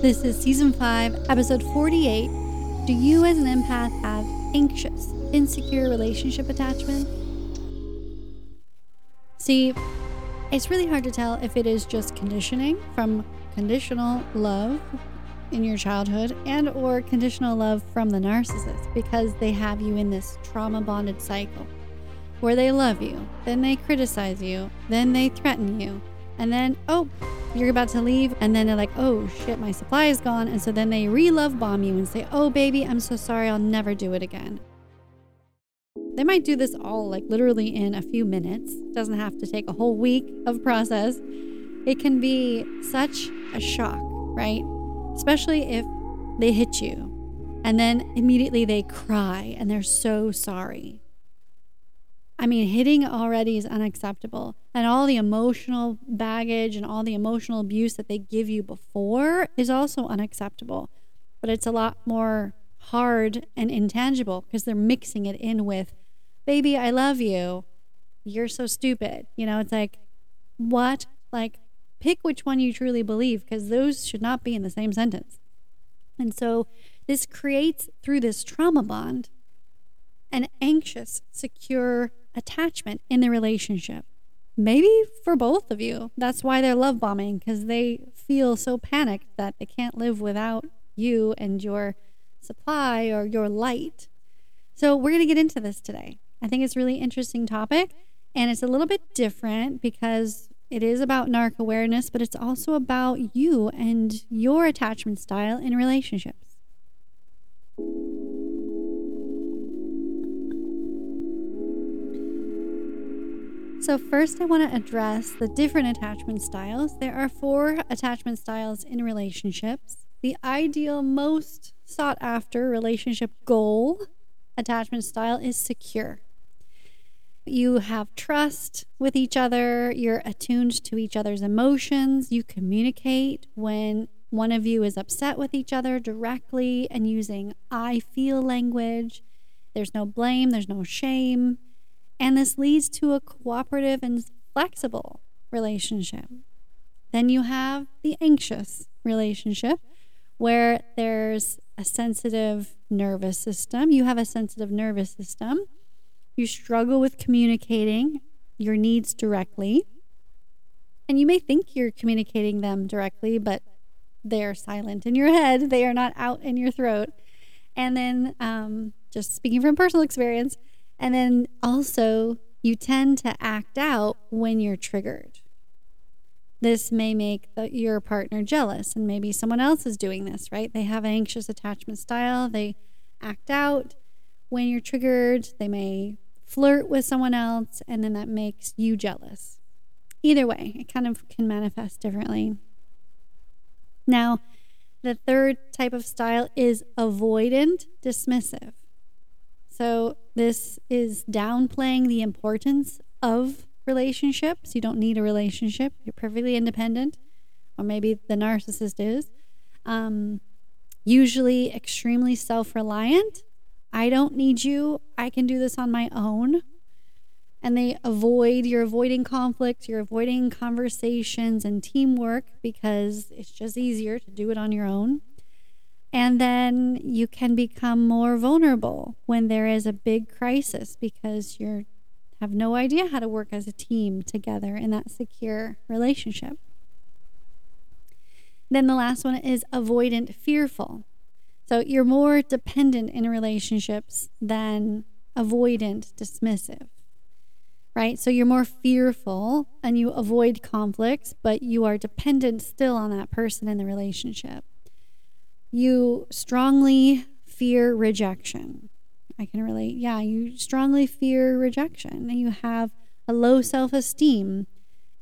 This is season 5, episode 48. Do you, as an empath, have anxious, insecure relationship attachment? See, it's really hard to tell if it is just conditioning from conditional love in your childhood and or conditional love from the narcissist because they have you in this trauma bonded cycle where they love you, then they criticize you, then they threaten you, and then oh, you're about to leave. And then they're like oh shit my supply is gone. And so then they re-love bomb you and say oh baby i'm so sorry. I'll never do it again. They might do this all like literally in a few minutes. Doesn't have to take a whole week of process. It can be such a shock right? Especially if they hit you. And then immediately they cry and they're so sorry I mean, hitting already is unacceptable. And all the emotional baggage and all the emotional abuse that they give you before is also unacceptable. But it's a lot more hard and intangible because they're mixing it in with, baby, I love you. You're so stupid. You know, it's like, what? Like, pick which one you truly believe because those should not be in the same sentence. And so this creates, through this trauma bond, an anxious, secure attachment in the relationship. Maybe for both of you. That's why they're love bombing because they feel so panicked that they can't live without you and your supply or your light. So, we're going to get into this today. I think it's a really interesting topic and it's a little bit different because it is about narc awareness, but it's also about you and your attachment style in relationships. So, first, I want to address the different attachment styles. There are four attachment styles in relationships. The ideal, most sought after relationship goal attachment style is secure. You have trust with each other, you're attuned to each other's emotions, you communicate when one of you is upset with each other directly and using I feel language. There's no blame, there's no shame. And this leads to a cooperative and flexible relationship. Then you have the anxious relationship where there's a sensitive nervous system. You have a sensitive nervous system. You struggle with communicating your needs directly. And you may think you're communicating them directly, but they're silent in your head. They are not out in your throat. And then, um, just speaking from personal experience, and then also, you tend to act out when you're triggered. This may make the, your partner jealous, and maybe someone else is doing this, right? They have an anxious attachment style. They act out when you're triggered. They may flirt with someone else, and then that makes you jealous. Either way, it kind of can manifest differently. Now, the third type of style is avoidant dismissive. So, this is downplaying the importance of relationships. You don't need a relationship, you're perfectly independent, or maybe the narcissist is. Um, usually, extremely self reliant. I don't need you, I can do this on my own. And they avoid, you're avoiding conflict, you're avoiding conversations and teamwork because it's just easier to do it on your own. And then you can become more vulnerable when there is a big crisis because you have no idea how to work as a team together in that secure relationship. Then the last one is avoidant fearful. So you're more dependent in relationships than avoidant dismissive. Right? So you're more fearful and you avoid conflicts, but you are dependent still on that person in the relationship you strongly fear rejection. I can relate. Yeah, you strongly fear rejection you have a low self esteem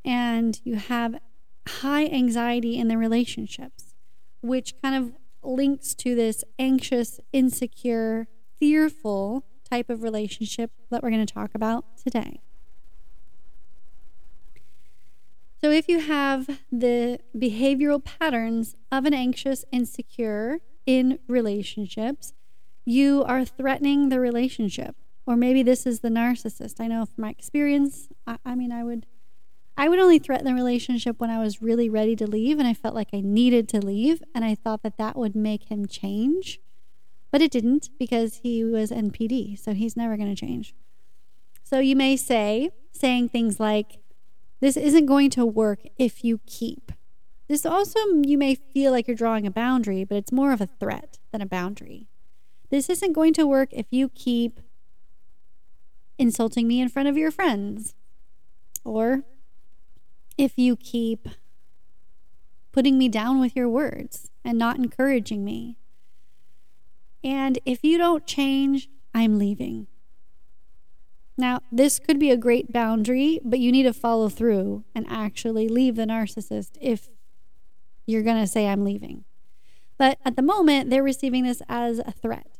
and you have high anxiety in the relationships, which kind of links to this anxious, insecure, fearful type of relationship that we're going to talk about today. So, if you have the behavioral patterns of an anxious, insecure in relationships, you are threatening the relationship. Or maybe this is the narcissist. I know from my experience, I, I mean, I would. I would only threaten the relationship when I was really ready to leave and I felt like I needed to leave and I thought that that would make him change. But it didn't because he was NPD, so he's never going to change. So you may say, saying things like, This isn't going to work if you keep. This also, you may feel like you're drawing a boundary, but it's more of a threat than a boundary. This isn't going to work if you keep insulting me in front of your friends. Or if you keep putting me down with your words and not encouraging me. And if you don't change, I'm leaving. Now, this could be a great boundary, but you need to follow through and actually leave the narcissist if you're going to say, I'm leaving. But at the moment, they're receiving this as a threat.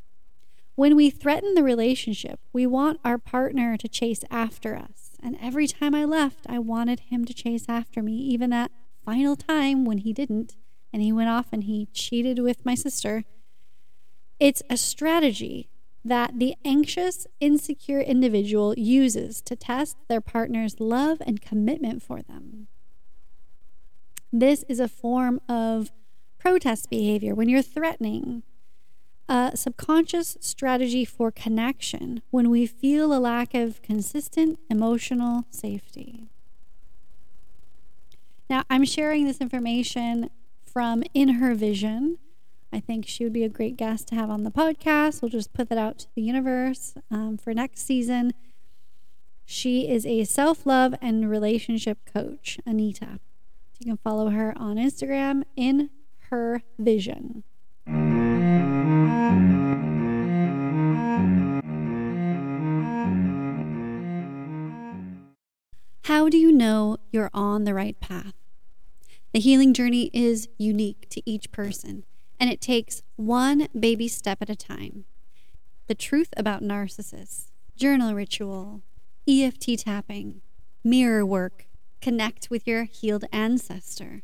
When we threaten the relationship, we want our partner to chase after us. And every time I left, I wanted him to chase after me, even that final time when he didn't, and he went off and he cheated with my sister. It's a strategy that the anxious, insecure individual uses to test their partner's love and commitment for them. This is a form of protest behavior when you're threatening. A subconscious strategy for connection when we feel a lack of consistent emotional safety. Now, I'm sharing this information from In Her Vision. I think she would be a great guest to have on the podcast. We'll just put that out to the universe um, for next season. She is a self love and relationship coach, Anita. You can follow her on Instagram in her vision. How do you know you're on the right path? The healing journey is unique to each person, and it takes one baby step at a time. The truth about narcissists, journal ritual, EFT tapping, mirror work, connect with your healed ancestor,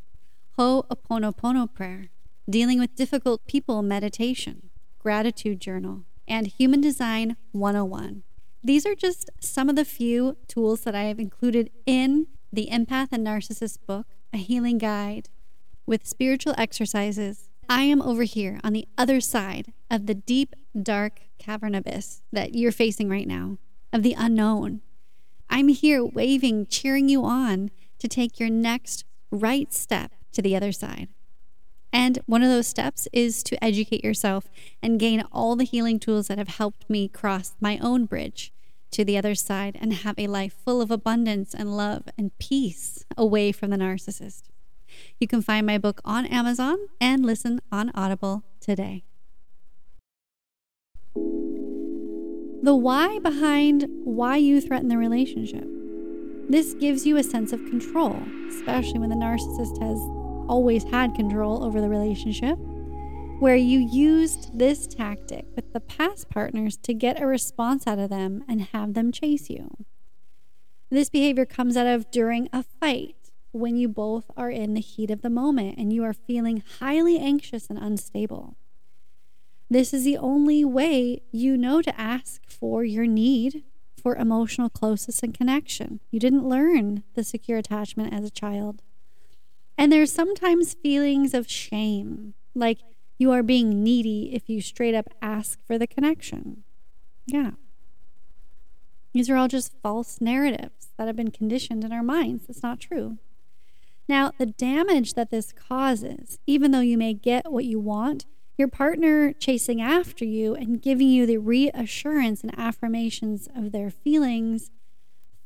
Ho'oponopono prayer, dealing with difficult people meditation, gratitude journal, and human design 101. These are just some of the few tools that I have included in the Empath and Narcissist book, a healing guide with spiritual exercises. I am over here on the other side of the deep, dark cavern abyss that you're facing right now, of the unknown. I'm here waving, cheering you on to take your next right step to the other side. And one of those steps is to educate yourself and gain all the healing tools that have helped me cross my own bridge to the other side and have a life full of abundance and love and peace away from the narcissist. You can find my book on Amazon and listen on Audible today. The why behind why you threaten the relationship. This gives you a sense of control, especially when the narcissist has always had control over the relationship, where you used this tactic with the past partners to get a response out of them and have them chase you. This behavior comes out of during a fight when you both are in the heat of the moment and you are feeling highly anxious and unstable. This is the only way you know to ask for your need for emotional closeness and connection. You didn't learn the secure attachment as a child. And there's sometimes feelings of shame, like you are being needy if you straight up ask for the connection. Yeah. These are all just false narratives that have been conditioned in our minds. That's not true. Now, the damage that this causes, even though you may get what you want, your partner chasing after you and giving you the reassurance and affirmations of their feelings,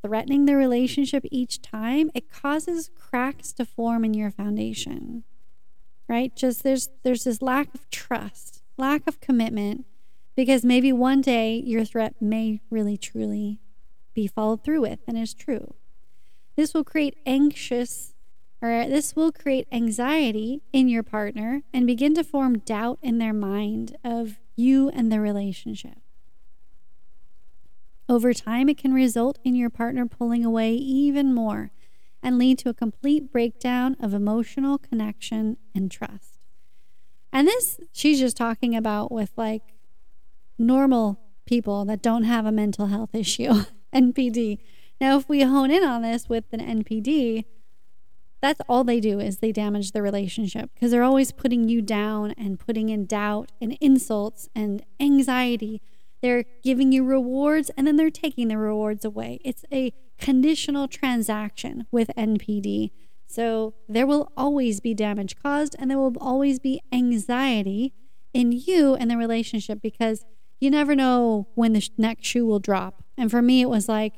threatening the relationship each time, it causes cracks to form in your foundation. Right? Just there's there's this lack of trust, lack of commitment because maybe one day your threat may really truly be followed through with and is true. This will create anxious Right, this will create anxiety in your partner and begin to form doubt in their mind of you and the relationship. Over time, it can result in your partner pulling away even more and lead to a complete breakdown of emotional connection and trust. And this, she's just talking about with like normal people that don't have a mental health issue, NPD. Now, if we hone in on this with an NPD, that's all they do is they damage the relationship because they're always putting you down and putting in doubt and insults and anxiety. They're giving you rewards and then they're taking the rewards away. It's a conditional transaction with NPD. So there will always be damage caused and there will always be anxiety in you and the relationship because you never know when the next shoe will drop. And for me, it was like,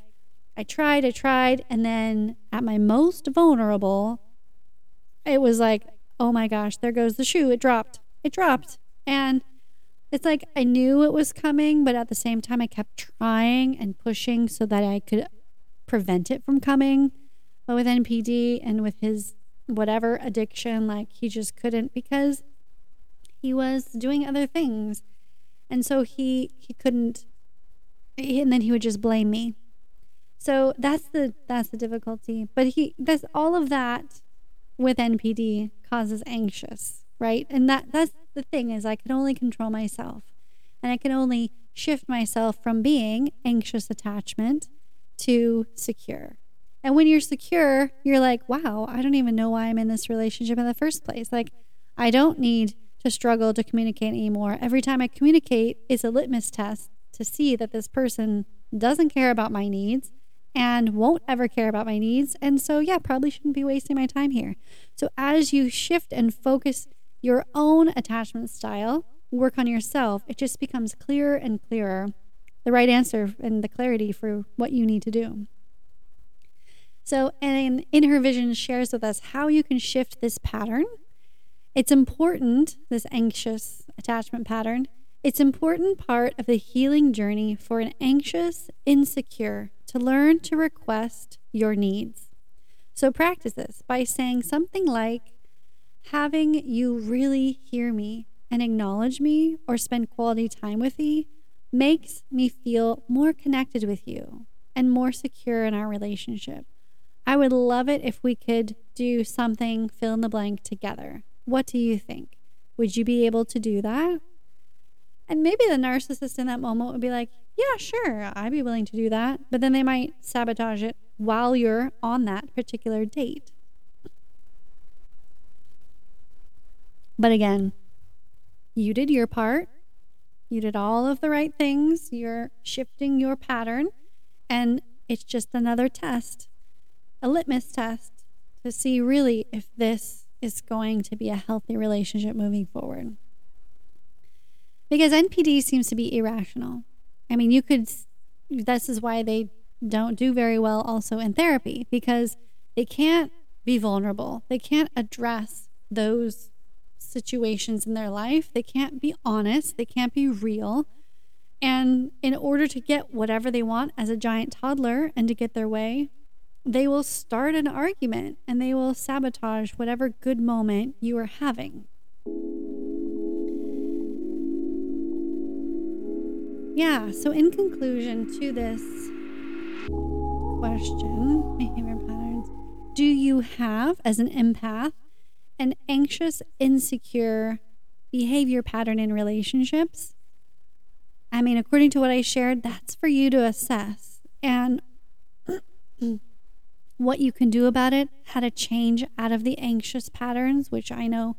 I tried, I tried, and then at my most vulnerable, it was like, oh my gosh, there goes the shoe. It dropped. It dropped. And it's like I knew it was coming, but at the same time, I kept trying and pushing so that I could prevent it from coming. But with NPD and with his whatever addiction, like he just couldn't because he was doing other things. And so he he couldn't and then he would just blame me. So that's the that's the difficulty. But he that's all of that with NPD causes anxious, right? And that that's the thing is I can only control myself. And I can only shift myself from being anxious attachment to secure. And when you're secure, you're like, wow, I don't even know why I'm in this relationship in the first place. Like, I don't need to struggle to communicate anymore. Every time I communicate, it's a litmus test to see that this person doesn't care about my needs and won't ever care about my needs. And so, yeah, probably shouldn't be wasting my time here. So, as you shift and focus your own attachment style, work on yourself, it just becomes clearer and clearer the right answer and the clarity for what you need to do. So, and in her vision, shares with us how you can shift this pattern. It's important, this anxious attachment pattern, it's important part of the healing journey for an anxious, insecure to learn to request your needs. So practice this by saying something like, having you really hear me and acknowledge me or spend quality time with me makes me feel more connected with you and more secure in our relationship. I would love it if we could do something fill in the blank together. What do you think? Would you be able to do that? And maybe the narcissist in that moment would be like, yeah, sure, I'd be willing to do that. But then they might sabotage it while you're on that particular date. But again, you did your part. You did all of the right things. You're shifting your pattern. And it's just another test, a litmus test to see really if this is going to be a healthy relationship moving forward. Because NPD seems to be irrational. I mean, you could, this is why they don't do very well also in therapy because they can't be vulnerable. They can't address those situations in their life. They can't be honest, they can't be real. And in order to get whatever they want as a giant toddler and to get their way, they will start an argument and they will sabotage whatever good moment you are having. Yeah, so in conclusion to this question, behavior patterns, do you have, as an empath, an anxious, insecure behavior pattern in relationships? I mean, according to what I shared, that's for you to assess and what you can do about it, how to change out of the anxious patterns, which I know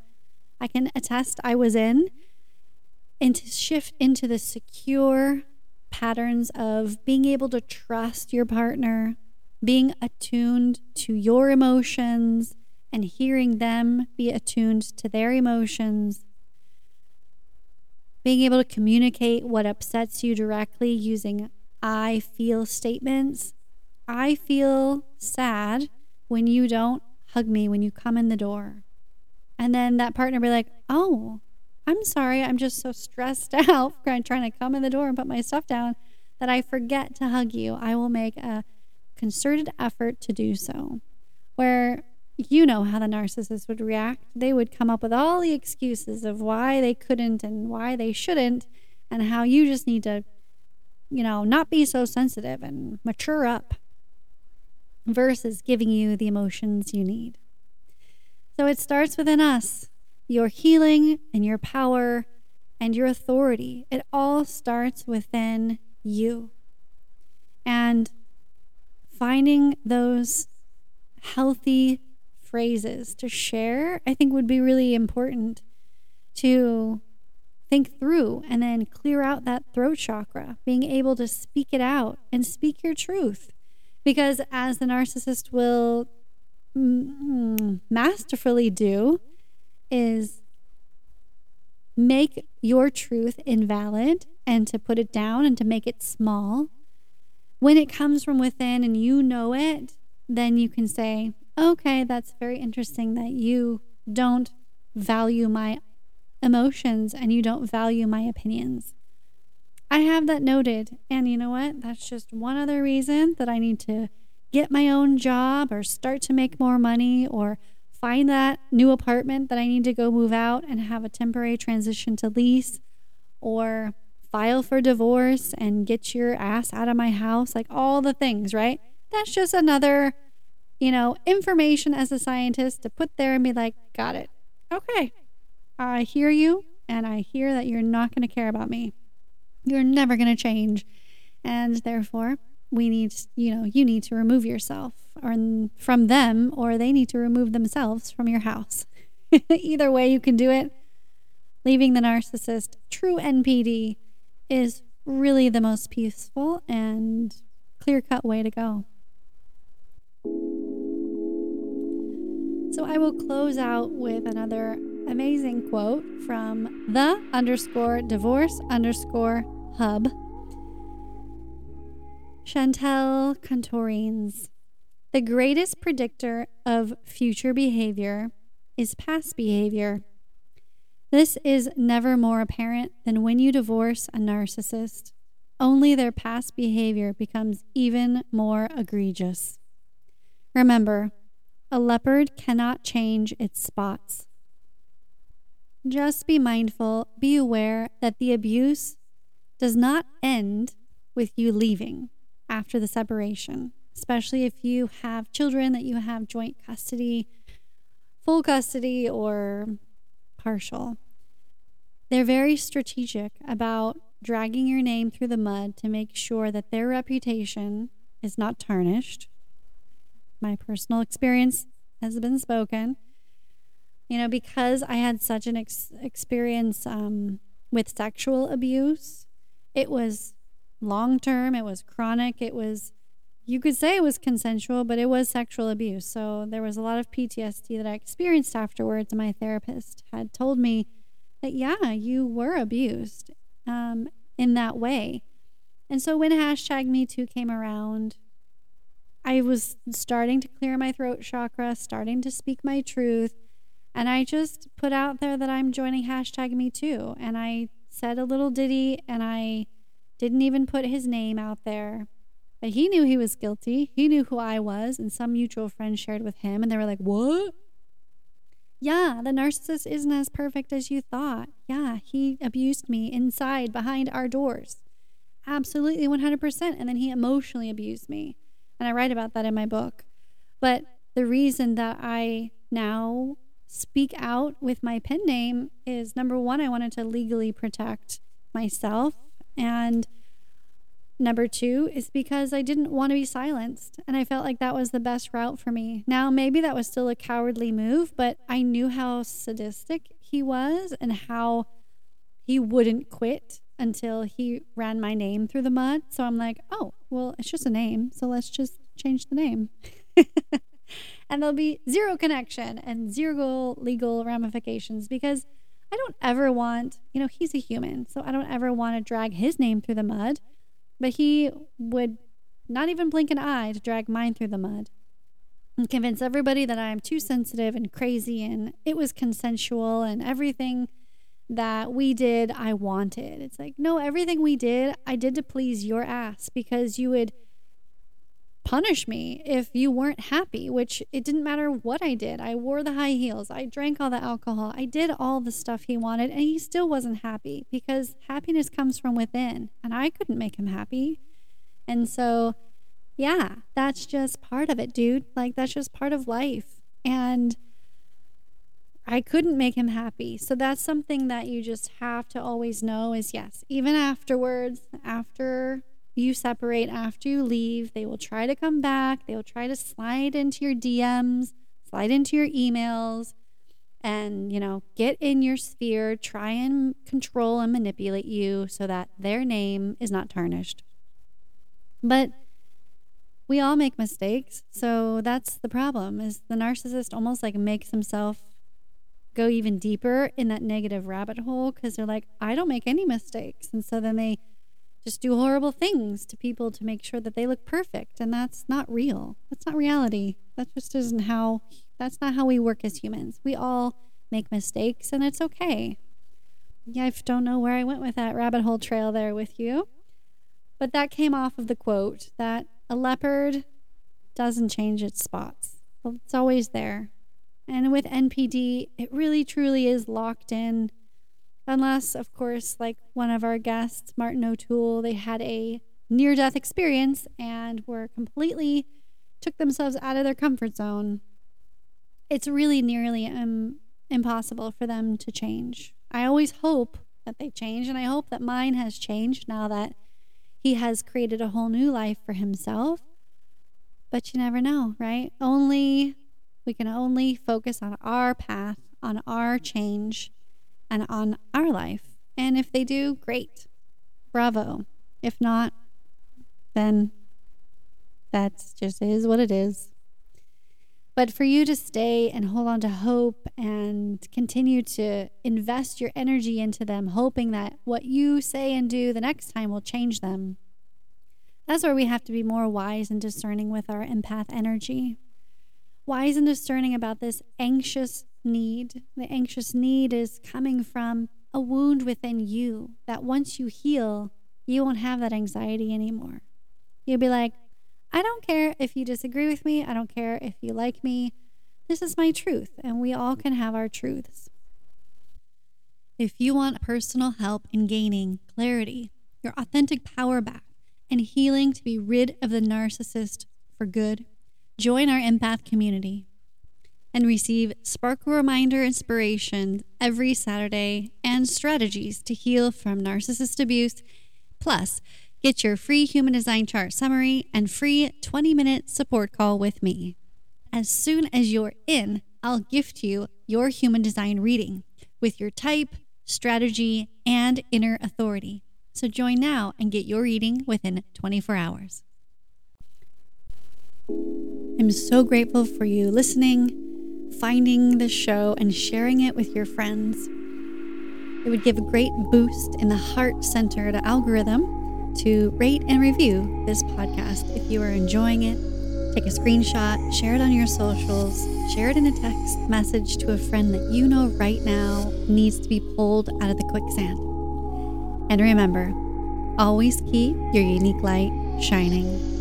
I can attest I was in, and to shift into the secure patterns of being able to trust your partner, being attuned to your emotions, and hearing them be attuned to their emotions, being able to communicate what upsets you directly using I feel statements. I feel sad when you don't hug me when you come in the door. And then that partner be like, oh, I'm sorry. I'm just so stressed out trying to come in the door and put my stuff down that I forget to hug you. I will make a concerted effort to do so. Where you know how the narcissist would react. They would come up with all the excuses of why they couldn't and why they shouldn't, and how you just need to, you know, not be so sensitive and mature up versus giving you the emotions you need. So it starts within us your healing and your power and your authority. It all starts within you. And finding those healthy phrases to share, I think would be really important to think through and then clear out that throat chakra, being able to speak it out and speak your truth. Because as the narcissist will masterfully do, is make your truth invalid and to put it down and to make it small. When it comes from within and you know it, then you can say, okay, that's very interesting that you don't value my emotions and you don't value my opinions. I have that noted. And you know what? That's just one other reason that I need to get my own job or start to make more money or find that new apartment that I need to go move out and have a temporary transition to lease or file for divorce and get your ass out of my house, like all the things, right? That's just another you know, information as a scientist to put there and be like, got it. Okay. I hear you, and I hear that you're not going to care about me. You're never going to change. And therefore, we need, you know, you need to remove yourself or from them, or they need to remove themselves from your house. Either way, you can do it. Leaving the narcissist, true NPD, is really the most peaceful and clear cut way to go. So I will close out with another amazing quote from the underscore divorce underscore hub. Chantel Contorines. The greatest predictor of future behavior is past behavior. This is never more apparent than when you divorce a narcissist. Only their past behavior becomes even more egregious. Remember, a leopard cannot change its spots. Just be mindful, be aware that the abuse does not end with you leaving after the separation, especially if you have children that you have joint custody, full custody, or partial. They're very strategic about dragging your name through the mud to make sure that their reputation is not tarnished my personal experience has been spoken. You know, because I had such an ex- experience um, with sexual abuse, it was long term, it was chronic, it was, you could say it was consensual, but it was sexual abuse. So there was a lot of PTSD that I experienced afterwards. And my therapist had told me that, yeah, you were abused um, in that way. And so when hashtag Me Too came around, I was starting to clear my throat chakra, starting to speak my truth. And I just put out there that I'm joining hashtag me too. And I said a little ditty and I didn't even put his name out there. But he knew he was guilty. He knew who I was. And some mutual friend shared with him. And they were like, What? Yeah, the narcissist isn't as perfect as you thought. Yeah, he abused me inside behind our doors. Absolutely 100%. And then he emotionally abused me. And I write about that in my book. But the reason that I now speak out with my pen name is number one, I wanted to legally protect myself. And number two is because I didn't want to be silenced. And I felt like that was the best route for me. Now, maybe that was still a cowardly move, but I knew how sadistic he was and how he wouldn't quit until he ran my name through the mud. So I'm like, oh, well, it's just a name. So let's just change the name. and there'll be zero connection and zero legal ramifications because I don't ever want, you know, he's a human. So I don't ever want to drag his name through the mud. But he would not even blink an eye to drag mine through the mud and convince everybody that I'm too sensitive and crazy and it was consensual and everything that we did, I wanted. It's like, no, everything we did, I did to please your ass because you would punish me if you weren't happy, which it didn't matter what I did. I wore the high heels, I drank all the alcohol, I did all the stuff he wanted, and he still wasn't happy because happiness comes from within, and I couldn't make him happy. And so, yeah, that's just part of it, dude. Like, that's just part of life. And I couldn't make him happy. So that's something that you just have to always know is yes, even afterwards, after you separate, after you leave, they will try to come back. They will try to slide into your DMs, slide into your emails, and, you know, get in your sphere, try and control and manipulate you so that their name is not tarnished. But we all make mistakes. So that's the problem is the narcissist almost like makes himself go even deeper in that negative rabbit hole because they're like, I don't make any mistakes. And so then they just do horrible things to people to make sure that they look perfect. And that's not real. That's not reality. That just isn't how, that's not how we work as humans. We all make mistakes and it's okay. Yeah, I don't know where I went with that rabbit hole trail there with you. But that came off of the quote that a leopard doesn't change its spots. It's always there. And with NPD, it really truly is locked in. Unless, of course, like one of our guests, Martin O'Toole, they had a near death experience and were completely took themselves out of their comfort zone. It's really nearly um, impossible for them to change. I always hope that they change, and I hope that mine has changed now that he has created a whole new life for himself. But you never know, right? Only we can only focus on our path, on our change, and on our life. And if they do, great. Bravo. If not, then that's just is what it is. But for you to stay and hold on to hope and continue to invest your energy into them, hoping that what you say and do the next time will change them, that's where we have to be more wise and discerning with our empath energy wise and discerning about this anxious need. The anxious need is coming from a wound within you that once you heal, you won't have that anxiety anymore. You'll be like, I don't care if you disagree with me. I don't care if you like me. This is my truth, and we all can have our truths. If you want personal help in gaining clarity, your authentic power back, and healing to be rid of the narcissist for good, Join our empath community and receive sparkle reminder inspiration every Saturday and strategies to heal from narcissist abuse. Plus, get your free human design chart summary and free 20 minute support call with me. As soon as you're in, I'll gift you your human design reading with your type, strategy, and inner authority. So join now and get your reading within 24 hours. I'm so grateful for you listening, finding the show, and sharing it with your friends. It would give a great boost in the heart centered algorithm to rate and review this podcast if you are enjoying it. Take a screenshot, share it on your socials, share it in a text message to a friend that you know right now needs to be pulled out of the quicksand. And remember, always keep your unique light shining.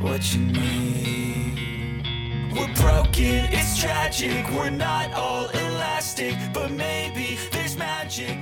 what you need. We're broken, it's tragic, we're not all elastic, but maybe there's magic.